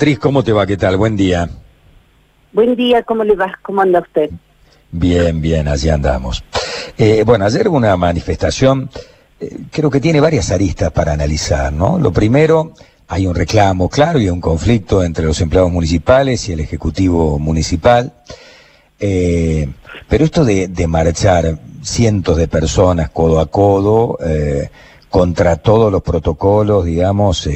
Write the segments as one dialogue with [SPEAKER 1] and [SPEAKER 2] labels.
[SPEAKER 1] Tris, ¿cómo te va? ¿Qué tal? Buen día.
[SPEAKER 2] Buen día, ¿cómo le va? ¿Cómo anda usted?
[SPEAKER 1] Bien, bien, allí andamos. Eh, bueno, ayer hubo una manifestación, eh, creo que tiene varias aristas para analizar, ¿no? Lo primero, hay un reclamo claro y un conflicto entre los empleados municipales y el Ejecutivo Municipal. Eh, pero esto de, de, marchar cientos de personas codo a codo contra todos los protocolos, digamos,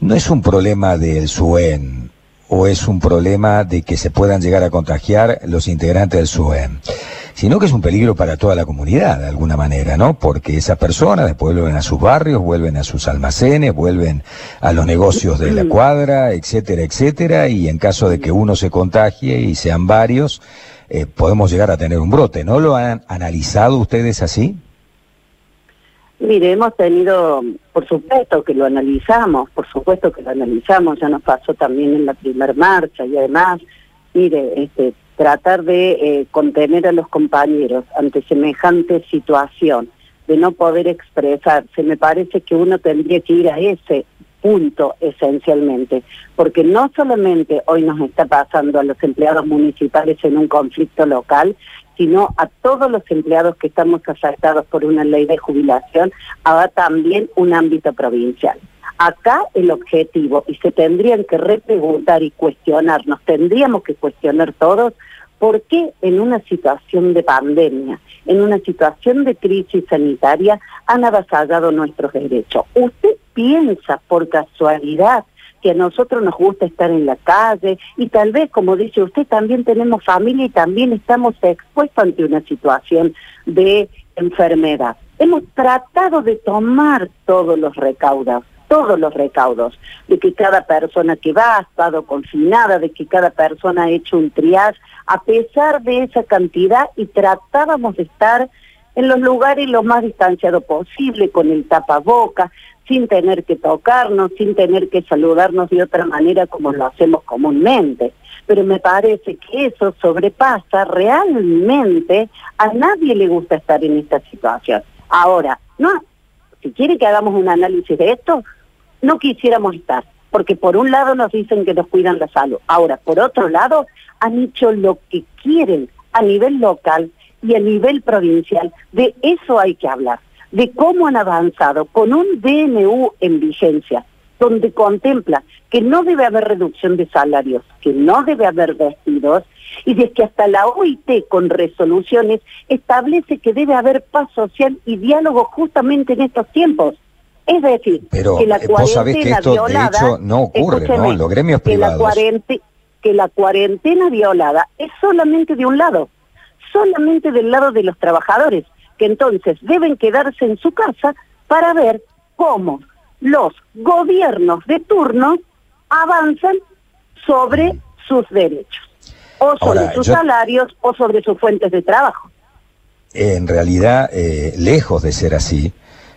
[SPEAKER 1] no es un problema del SUEN o es un problema de que se puedan llegar a contagiar los integrantes del SUEN, sino que es un peligro para toda la comunidad de alguna manera, ¿no? Porque esas personas después vuelven a sus barrios, vuelven a sus almacenes, vuelven a los negocios de la cuadra, etcétera, etcétera, y en caso de que uno se contagie y sean varios, eh, podemos llegar a tener un brote. ¿No lo han analizado ustedes así?
[SPEAKER 2] Mire, hemos tenido, por supuesto que lo analizamos, por supuesto que lo analizamos, ya nos pasó también en la primera marcha y además, mire, este, tratar de eh, contener a los compañeros ante semejante situación, de no poder expresarse, me parece que uno tendría que ir a ese esencialmente, porque no solamente hoy nos está pasando a los empleados municipales en un conflicto local, sino a todos los empleados que estamos afectados por una ley de jubilación, habrá también un ámbito provincial. Acá el objetivo, y se tendrían que repreguntar y cuestionarnos, tendríamos que cuestionar todos, ¿por qué en una situación de pandemia, en una situación de crisis sanitaria, han avasallado nuestros derechos? ¿Usted piensa por casualidad que a nosotros nos gusta estar en la calle y tal vez, como dice usted, también tenemos familia y también estamos expuestos ante una situación de enfermedad. Hemos tratado de tomar todos los recaudos, todos los recaudos, de que cada persona que va ha estado confinada, de que cada persona ha hecho un triage, a pesar de esa cantidad y tratábamos de estar en los lugares lo más distanciado posible, con el tapaboca, sin tener que tocarnos, sin tener que saludarnos de otra manera como lo hacemos comúnmente. Pero me parece que eso sobrepasa realmente, a nadie le gusta estar en esta situación. Ahora, no, si quiere que hagamos un análisis de esto, no quisiéramos estar, porque por un lado nos dicen que nos cuidan la salud, ahora por otro lado han hecho lo que quieren a nivel local y a nivel provincial, de eso hay que hablar de cómo han avanzado con un DNU en vigencia, donde contempla que no debe haber reducción de salarios, que no debe haber despidos, y de que hasta la OIT con resoluciones establece que debe haber paz social y diálogo justamente en estos tiempos. Es decir, que la cuarentena violada,
[SPEAKER 1] no ocurre, ¿no? Los gremios privados.
[SPEAKER 2] que la cuarentena violada es solamente de un lado, solamente del lado de los trabajadores que entonces deben quedarse en su casa para ver cómo los gobiernos de turno avanzan sobre sus derechos, o sobre sus salarios, o sobre sus fuentes de trabajo.
[SPEAKER 1] En realidad, eh, lejos de ser así,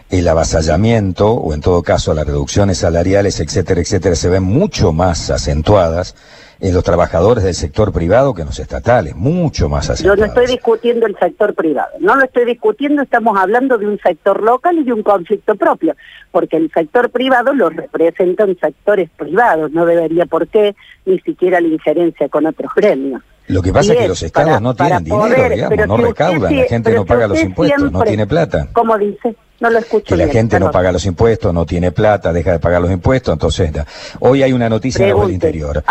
[SPEAKER 1] el avasallamiento, o en todo caso las reducciones salariales, etcétera, etcétera, se ven mucho más acentuadas en los trabajadores del sector privado que en los estatales, mucho más acentuadas.
[SPEAKER 2] Yo no estoy discutiendo el sector privado, no lo estoy discutiendo, estamos hablando de un sector local y de un conflicto propio, porque el sector privado lo representan sectores privados, no debería por qué ni siquiera la injerencia con otros gremios.
[SPEAKER 1] Lo que pasa es que los estados no tienen dinero, digamos, no recaudan, la gente no paga los impuestos, no tiene plata.
[SPEAKER 2] ¿Cómo dice? No lo escucho.
[SPEAKER 1] Que la gente no paga los impuestos, no tiene plata, deja de pagar los impuestos, entonces hoy hay una noticia en el interior.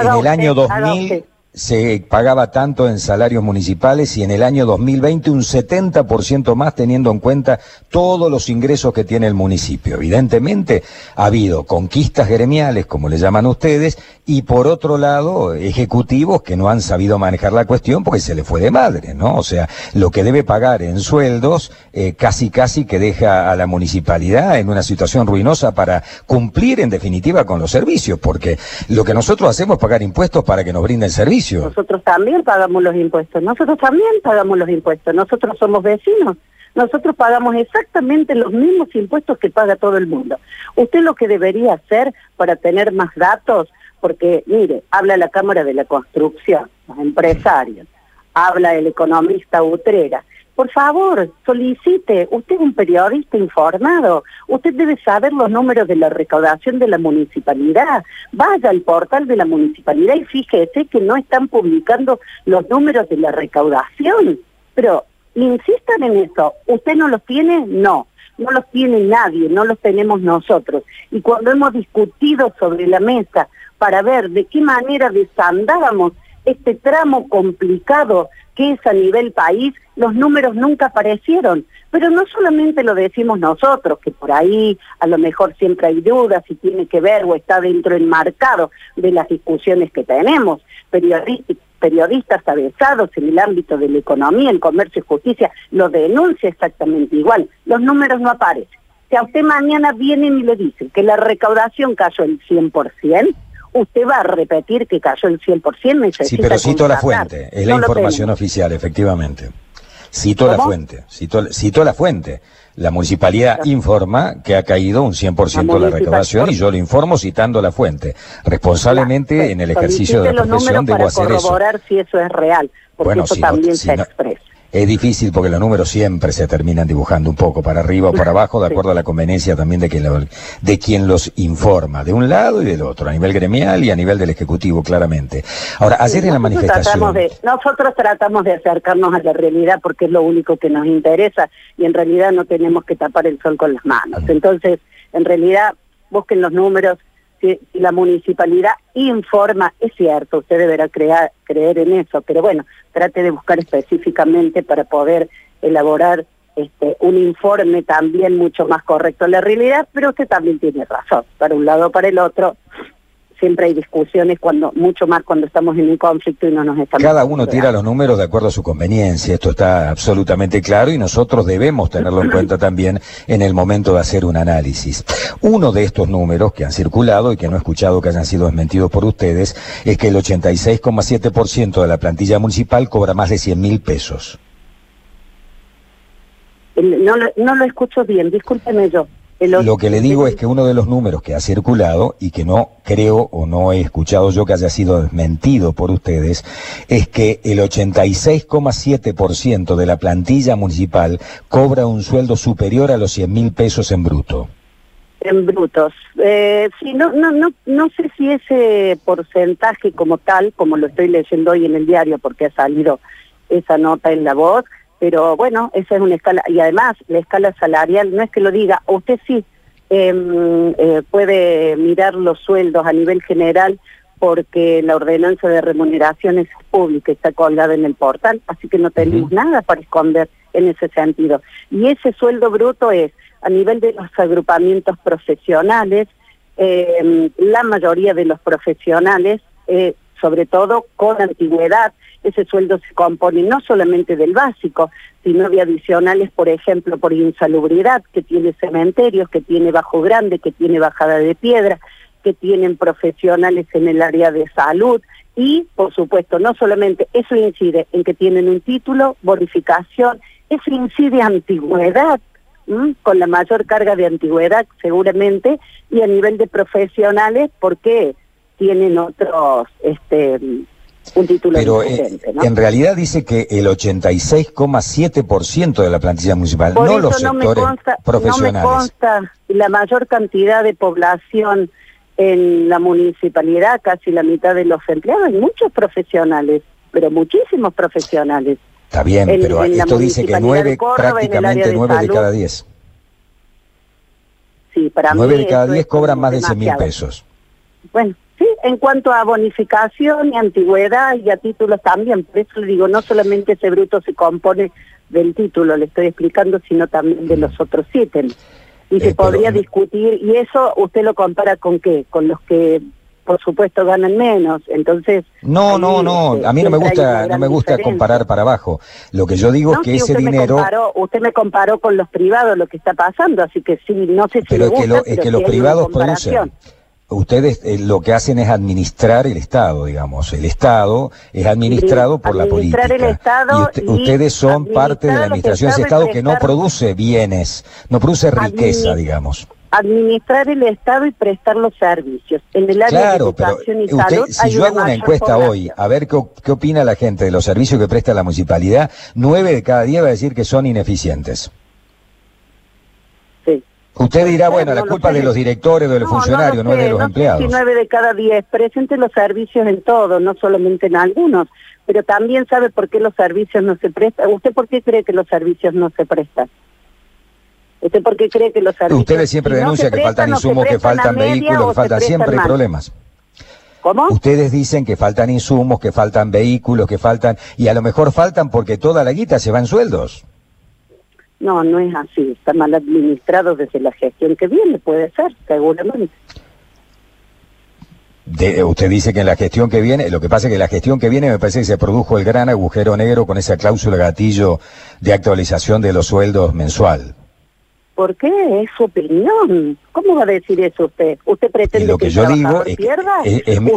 [SPEAKER 1] en el año 2000 se pagaba tanto en salarios municipales y en el año 2020 un 70% más teniendo en cuenta todos los ingresos que tiene el municipio. Evidentemente ha habido conquistas gremiales, como le llaman ustedes, y por otro lado ejecutivos que no han sabido manejar la cuestión porque se le fue de madre, ¿no? O sea, lo que debe pagar en sueldos eh, casi casi que deja a la municipalidad en una situación ruinosa para cumplir en definitiva con los servicios, porque lo que nosotros hacemos es pagar impuestos para que nos brinden servicios
[SPEAKER 2] nosotros también pagamos los impuestos, nosotros también pagamos los impuestos, nosotros somos vecinos, nosotros pagamos exactamente los mismos impuestos que paga todo el mundo. Usted lo que debería hacer para tener más datos, porque mire, habla la Cámara de la Construcción, los empresarios, habla el economista Utrera, por favor, solicite, usted es un periodista informado, usted debe saber los números de la recaudación de la municipalidad, vaya al portal de la municipalidad y fíjese que no están publicando los números de la recaudación, pero insistan en eso, ¿usted no los tiene? No, no los tiene nadie, no los tenemos nosotros. Y cuando hemos discutido sobre la mesa para ver de qué manera desandábamos este tramo complicado que es a nivel país, los números nunca aparecieron. Pero no solamente lo decimos nosotros, que por ahí a lo mejor siempre hay dudas si tiene que ver o está dentro enmarcado de las discusiones que tenemos, periodistas avesados en el ámbito de la economía, el comercio y justicia, lo denuncia exactamente igual. Los números no aparecen. Si a usted mañana vienen y le dicen que la recaudación cayó el 100%, usted va a repetir que cayó el 100%. Necesita
[SPEAKER 1] sí, pero cito la fuente, es la información oficial, efectivamente. Cito la fuente, cito, cito la fuente. La municipalidad informa que ha caído un 100% de la recaudación y yo lo informo citando la fuente. Responsablemente en el ejercicio de la profesión debo hacer
[SPEAKER 2] eso. Corroborar si eso es real, porque bueno, eso también se expresa.
[SPEAKER 1] Es difícil porque los números siempre se terminan dibujando un poco para arriba o para abajo, de acuerdo a la conveniencia también de quien, de quien los informa, de un lado y del otro, a nivel gremial y a nivel del Ejecutivo, claramente. Ahora, ayer en la manifestación...
[SPEAKER 2] nosotros tratamos de acercarnos a la realidad porque es lo único que nos interesa y en realidad no tenemos que tapar el sol con las manos. Entonces, en realidad, busquen los números, si, la municipalidad informa, es cierto, usted deberá crear, creer en eso, pero bueno, trate de buscar específicamente para poder elaborar este, un informe también mucho más correcto a la realidad, pero usted también tiene razón, para un lado o para el otro, siempre hay discusiones cuando mucho más cuando estamos en un conflicto y no nos estamos
[SPEAKER 1] cada uno tira los números de acuerdo a su conveniencia esto está absolutamente claro y nosotros debemos tenerlo en cuenta también en el momento de hacer un análisis. Uno de estos números que han circulado y que no he escuchado que hayan sido desmentidos por ustedes es que el 86,7% de la plantilla municipal cobra más de 100 mil pesos.
[SPEAKER 2] No, no lo escucho bien discúlpeme yo
[SPEAKER 1] lo que le digo es que uno de los números que ha circulado y que no creo o no he escuchado yo que haya sido desmentido por ustedes es que el 86,7% de la plantilla municipal cobra un sueldo superior a los 100 mil pesos en bruto.
[SPEAKER 2] En brutos. Eh, sí, no, no, no, no sé si ese porcentaje como tal, como lo estoy leyendo hoy en el diario porque ha salido esa nota en la voz, pero bueno, esa es una escala, y además la escala salarial no es que lo diga, usted sí em, eh, puede mirar los sueldos a nivel general porque la ordenanza de remuneración es pública, está colgada en el portal, así que no tenemos nada para esconder en ese sentido. Y ese sueldo bruto es a nivel de los agrupamientos profesionales, em, la mayoría de los profesionales, eh, sobre todo con antigüedad, ese sueldo se compone no solamente del básico, sino de adicionales, por ejemplo, por insalubridad, que tiene cementerios, que tiene bajo grande, que tiene bajada de piedra, que tienen profesionales en el área de salud y, por supuesto, no solamente eso incide en que tienen un título, bonificación, eso incide antigüedad, con la mayor carga de antigüedad seguramente, y a nivel de profesionales, porque tienen otros este, un título
[SPEAKER 1] Pero eh, en realidad dice que el 86,7% de la plantilla municipal, no los sectores profesionales. No me consta
[SPEAKER 2] la mayor cantidad de población en la municipalidad, casi la mitad de los empleados, hay muchos profesionales, pero muchísimos profesionales.
[SPEAKER 1] Está bien, pero esto dice que nueve, prácticamente nueve de cada diez.
[SPEAKER 2] Sí, para
[SPEAKER 1] nueve de cada diez cobran más de 100 mil pesos.
[SPEAKER 2] Bueno, en cuanto a bonificación y antigüedad y a títulos también, por eso le digo, no solamente ese bruto se compone del título, le estoy explicando, sino también de los otros siete. Y se eh, podría discutir, y eso usted lo compara con qué, con los que por supuesto ganan menos, entonces
[SPEAKER 1] no, no, no, a mí no me gusta, no me gusta comparar para abajo. Lo que yo digo es que ese dinero,
[SPEAKER 2] usted me comparó con los privados lo que está pasando, así que sí, no sé si
[SPEAKER 1] pero
[SPEAKER 2] es
[SPEAKER 1] que, es que los privados producen ustedes eh, lo que hacen es administrar el Estado, digamos. El Estado es administrado por la política.
[SPEAKER 2] El Estado
[SPEAKER 1] y, ustedes son parte de la administración de ese Estado que no produce bienes, no produce riqueza, digamos.
[SPEAKER 2] administrar el Estado y prestar los servicios. En el área de educación y salud
[SPEAKER 1] si yo hago una encuesta hoy, a ver qué, qué, opina la gente de los servicios que presta la municipalidad, nueve de cada diez va a decir que son ineficientes. Usted dirá, bueno, la culpa de los directores, de los funcionarios, no, es de los empleados.
[SPEAKER 2] Sé nueve de cada diez presente los servicios en todo, no solamente en algunos, pero también sabe por qué los servicios no se prestan. ¿Usted por qué cree que los servicios no se prestan? ¿Usted por qué cree que los servicios...
[SPEAKER 1] Ustedes siempre denuncian que faltan insumos, que faltan vehículos, que faltan siempre problemas.
[SPEAKER 2] ¿Cómo?
[SPEAKER 1] Ustedes dicen que faltan insumos, que faltan vehículos, que faltan... Y a lo mejor faltan porque toda la guita se va en sueldos.
[SPEAKER 2] No, no es así. Está mal administrado desde la gestión que viene, puede ser, seguramente.
[SPEAKER 1] usted dice que en la gestión que viene, lo que pasa es que la gestión que viene me parece que se produjo el gran agujero negro con esa cláusula gatillo de actualización de los sueldos mensual.
[SPEAKER 2] ¿Por qué? Es su opinión. ¿Cómo va a decir eso usted? ¿Usted pretende que, el trabajador pierda?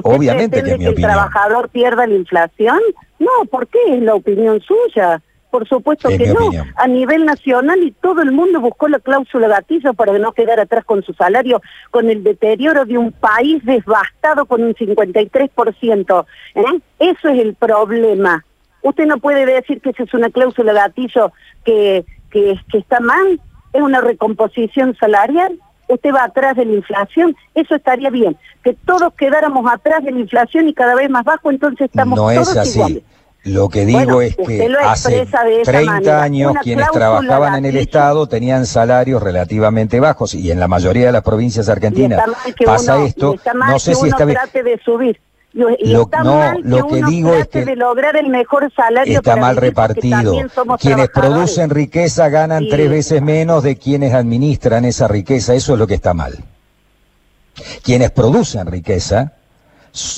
[SPEAKER 1] obviamente que,
[SPEAKER 2] el trabajador pierda la inflación? No, ¿por qué? Es la opinión suya. Por supuesto que no. A nivel nacional y todo el mundo buscó la cláusula gatillo para no quedar atrás con su salario, con el deterioro de un país devastado con un 53%. ¿eh? Eso es el problema. Usted no puede decir que esa es una cláusula gatillo que, que, que está mal es una recomposición salarial, usted va atrás de la inflación, eso estaría bien. Que todos quedáramos atrás de la inflación y cada vez más bajo, entonces estamos
[SPEAKER 1] no es así. Lo que digo es que hace 30 años quienes trabajaban en el Estado tenían salarios relativamente bajos y en la mayoría de las provincias argentinas pasa esto. no sé si está
[SPEAKER 2] trate de subir lo,
[SPEAKER 1] no, lo que, digo es que
[SPEAKER 2] de lograr el mejor salario
[SPEAKER 1] está mal repartido. Quienes producen riqueza ganan tres veces menos de quienes administran esa riqueza. Eso es lo que está mal. Quienes producen riqueza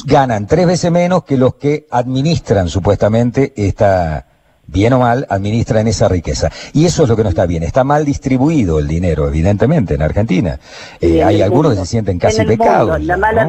[SPEAKER 1] ganan tres veces menos que los que administran supuestamente esta, bien o mal, administran esa riqueza. Y eso es lo que no está bien. Está mal distribuido el dinero, evidentemente, en Argentina. Eh, hay algunos que se sienten casi pecados.
[SPEAKER 2] La mala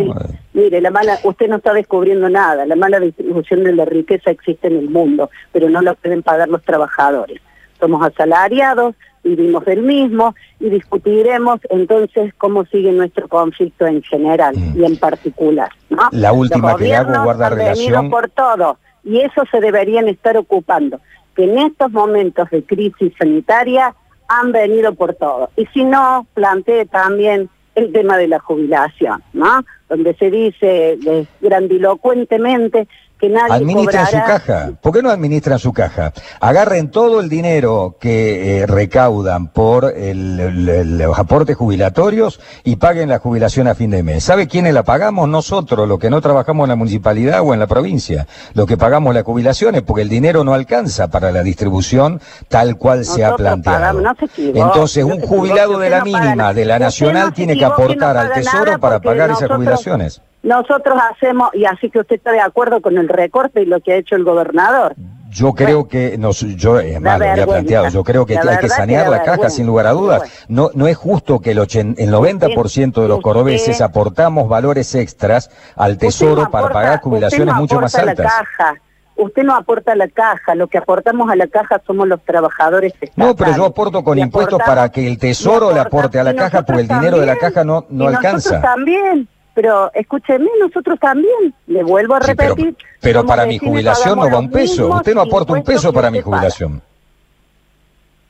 [SPEAKER 2] Mire, la mala, usted no está descubriendo nada. La mala distribución de la riqueza existe en el mundo, pero no la pueden pagar los trabajadores. Somos asalariados, vivimos del mismo y discutiremos entonces cómo sigue nuestro conflicto en general mm. y en particular. ¿no?
[SPEAKER 1] La última que hago guarda relación.
[SPEAKER 2] por todo y eso se deberían estar ocupando, que en estos momentos de crisis sanitaria han venido por todo. Y si no, plantee también el tema de la jubilación, ¿no? Donde se dice grandilocuentemente que nadie
[SPEAKER 1] Administren su caja. ¿Por qué no administran su caja? Agarren todo el dinero que eh, recaudan por los aportes jubilatorios y paguen la jubilación a fin de mes. ¿Sabe quiénes la pagamos? Nosotros, los que no trabajamos en la municipalidad o en la provincia. Los que pagamos la jubilación es porque el dinero no alcanza para la distribución tal cual se ha planteado. Entonces, un jubilado de la mínima, de la nacional, tiene que aportar al Tesoro para pagar esas jubilaciones.
[SPEAKER 2] Nosotros hacemos, y así que usted está de acuerdo con el recorte y lo que ha hecho el gobernador.
[SPEAKER 1] Yo creo que, nos, yo, es malo, había planteado, yo creo que hay que sanear la, caja sin lugar a dudas. No, no es justo que el, el 90% de los cordobeses aportamos valores extras al tesoro para pagar jubilaciones mucho más altas. La
[SPEAKER 2] caja. Usted no aporta a la caja, lo que aportamos a la caja somos los trabajadores
[SPEAKER 1] No, pero yo aporto con impuestos para que el tesoro le aporte a la caja, porque el dinero de la caja no, no alcanza.
[SPEAKER 2] también pero escúcheme, nosotros también, le vuelvo a repetir.
[SPEAKER 1] pero, para mi jubilación no va un peso, usted no aporta un peso para mi jubilación.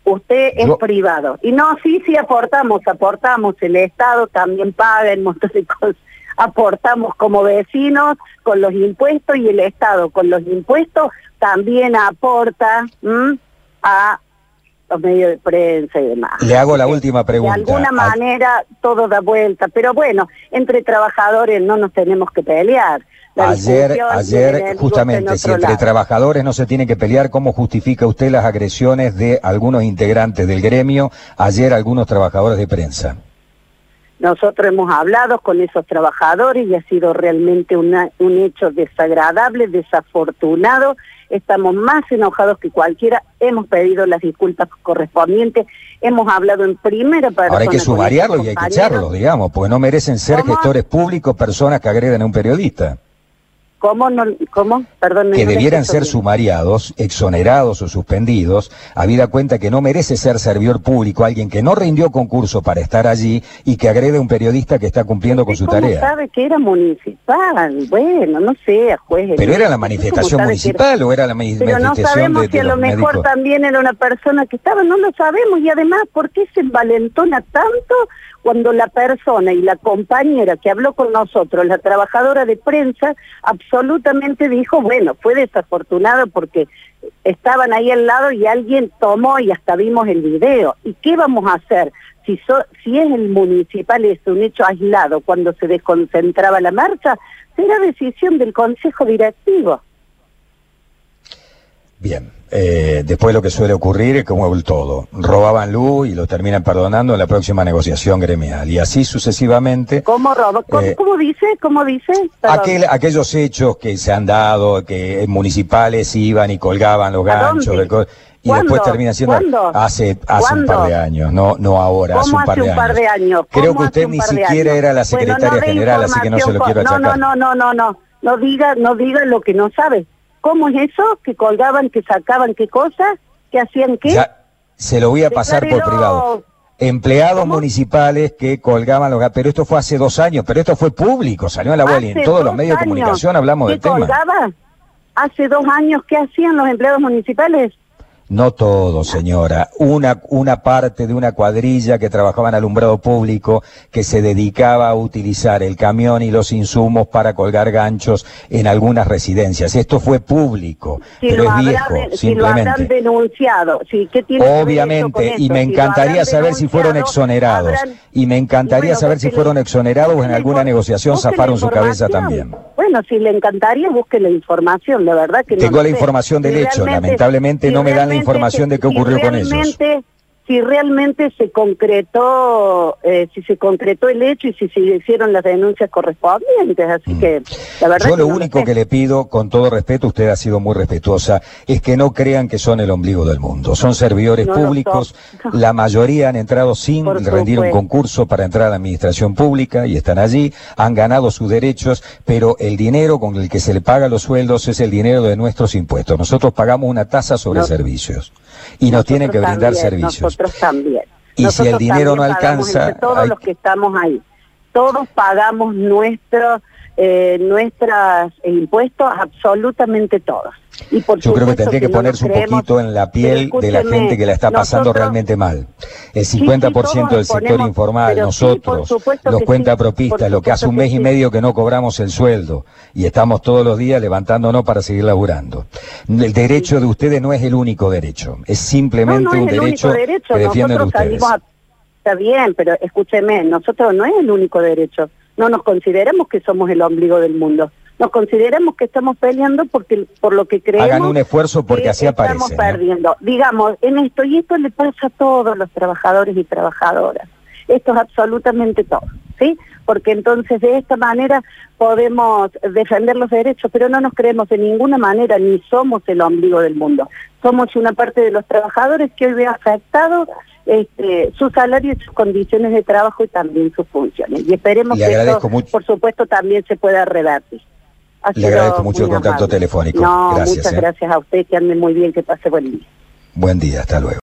[SPEAKER 2] Usted es privado. Y no, sí, sí aportamos, aportamos, el Estado también paga en montón de cosas. Aportamos como vecinos con los impuestos y el Estado con los impuestos también aporta a los medios de prensa y demás.
[SPEAKER 1] Le hago la última pregunta.
[SPEAKER 2] De alguna manera todo da vuelta, pero bueno, entre trabajadores no nos tenemos que pelear.
[SPEAKER 1] ayer, ayer justamente, si entre trabajadores no se tiene que pelear, ¿cómo justifica usted las agresiones de algunos integrantes del gremio, ayer algunos trabajadores de prensa?
[SPEAKER 2] Nosotros hemos hablado con esos trabajadores y ha sido realmente una, un hecho desagradable, desafortunado. Estamos más enojados que cualquiera. Hemos pedido las disculpas correspondientes. Hemos hablado en primera persona.
[SPEAKER 1] Ahora hay que sumariarlos y hay que echarlos, digamos, porque no merecen ser gestores públicos personas que agreden a un periodista.
[SPEAKER 2] ¿Cómo no? ¿Cómo? Perdón.
[SPEAKER 1] Que debieran ser sumariados, exonerados o suspendidos, habida cuenta que no merece ser servidor público alguien que no rindió concurso para estar allí y que agrede a un periodista que está cumpliendo con su
[SPEAKER 2] ¿Cómo
[SPEAKER 1] tarea.
[SPEAKER 2] sabe que era municipal? Bueno, no sé, juez.
[SPEAKER 1] ¿Pero era la manifestación municipal o era la manifestación
[SPEAKER 2] Pero no sabemos
[SPEAKER 1] de,
[SPEAKER 2] si a lo mejor también era una persona que estaba, no lo sabemos. Y además, ¿por qué se envalentona tanto cuando la persona y la compañera que habló con nosotros, la trabajadora de prensa, absolutamente dijo, bueno, fue desafortunado porque estaban ahí al lado y alguien tomó y hasta vimos el video. ¿Y qué vamos a hacer? Si, si es el municipal, es un hecho aislado cuando se desconcentraba la marcha, será decisión del Consejo Directivo.
[SPEAKER 1] Bien, eh, después lo que suele ocurrir es como el todo. Robaban luz y lo terminan perdonando en la próxima negociación gremial. Y así sucesivamente.
[SPEAKER 2] ¿Cómo roba? ¿Cómo, eh, dice? ¿Cómo dice?
[SPEAKER 1] Aquel, aquellos hechos que se han dado, que municipales iban y colgaban los ganchos. y después termina siendo hace hace un par de años, no no ahora, hace un par, de, años. Creo que usted ni siquiera era la secretaria general, así que no se lo quiero achacar.
[SPEAKER 2] No, no, no, no, no, no diga, no diga lo que no sabe. ¿Cómo es eso? ¿Que colgaban, que sacaban qué cosas? ¿Que hacían qué?
[SPEAKER 1] Ya, se lo voy a pasar por privado. Empleados municipales que colgaban los pero esto fue hace dos años, pero esto fue público, salió a la web y en todos los medios de comunicación hablamos del tema.
[SPEAKER 2] colgaba? Hace dos años, ¿qué hacían los empleados municipales?
[SPEAKER 1] No todo, señora. Una, una parte de una cuadrilla que trabajaba en alumbrado público, que se dedicaba a utilizar el camión y los insumos para colgar ganchos en algunas residencias. Esto fue público, pero es viejo, simplemente.
[SPEAKER 2] Si lo denunciado, sí, ¿qué
[SPEAKER 1] tiene Obviamente, y me encantaría saber si fueron exonerados. Y me encantaría saber si fueron exonerados o en alguna negociación zafaron su cabeza también.
[SPEAKER 2] Bueno, si le encantaría, busque la información, la verdad que
[SPEAKER 1] Tengo la información del hecho, lamentablemente no me dan la información de qué ocurrió con ellos
[SPEAKER 2] si realmente se concretó, eh, si se concretó el hecho y si se hicieron las denuncias correspondientes. Así mm. que, la verdad.
[SPEAKER 1] Yo lo único que le pido, con todo respeto, usted ha sido muy respetuosa, es que no crean que son el ombligo del mundo. Son servidores públicos. La mayoría han entrado sin rendir un concurso para entrar a la administración pública y están allí, han ganado sus derechos, pero el dinero con el que se le paga los sueldos es el dinero de nuestros impuestos. Nosotros pagamos una tasa sobre servicios y nos tienen que brindar servicios
[SPEAKER 2] también.
[SPEAKER 1] Y si el dinero no alcanza...
[SPEAKER 2] Todos los que estamos ahí, todos pagamos nuestros eh, nuestros impuestos, absolutamente todos.
[SPEAKER 1] Y por Yo creo que tendría que, ponerse un poquito en la piel de la gente que la está pasando realmente mal. El 50% del sector informal, nosotros, los cuentapropistas, lo que hace un mes y medio que no cobramos el sueldo y estamos todos los días levantándonos para seguir laburando. El derecho de ustedes no es el único derecho, es simplemente un derecho, que defienden ustedes.
[SPEAKER 2] está bien, pero escúcheme, nosotros no es el único derecho. No nos consideramos que somos el ombligo del mundo. Nos consideramos que estamos peleando porque por lo que creemos
[SPEAKER 1] hagan un esfuerzo porque así aparece
[SPEAKER 2] estamos perdiendo. Digamos en esto y esto le pasa a todos los trabajadores y trabajadoras. Esto es absolutamente todo sí porque entonces de esta manera podemos defender los derechos pero no nos creemos de ninguna manera ni somos el ombligo del mundo somos una parte de los trabajadores que hoy ve afectado este, su salario y sus condiciones de trabajo y también sus funciones. Y esperemos que esto, por supuesto, también se pueda revertir.
[SPEAKER 1] Le agradezco mucho el contacto telefónico.
[SPEAKER 2] gracias, muchas ¿eh? gracias a usted, que ande muy bien, que pase buen día.
[SPEAKER 1] Buen día, hasta luego.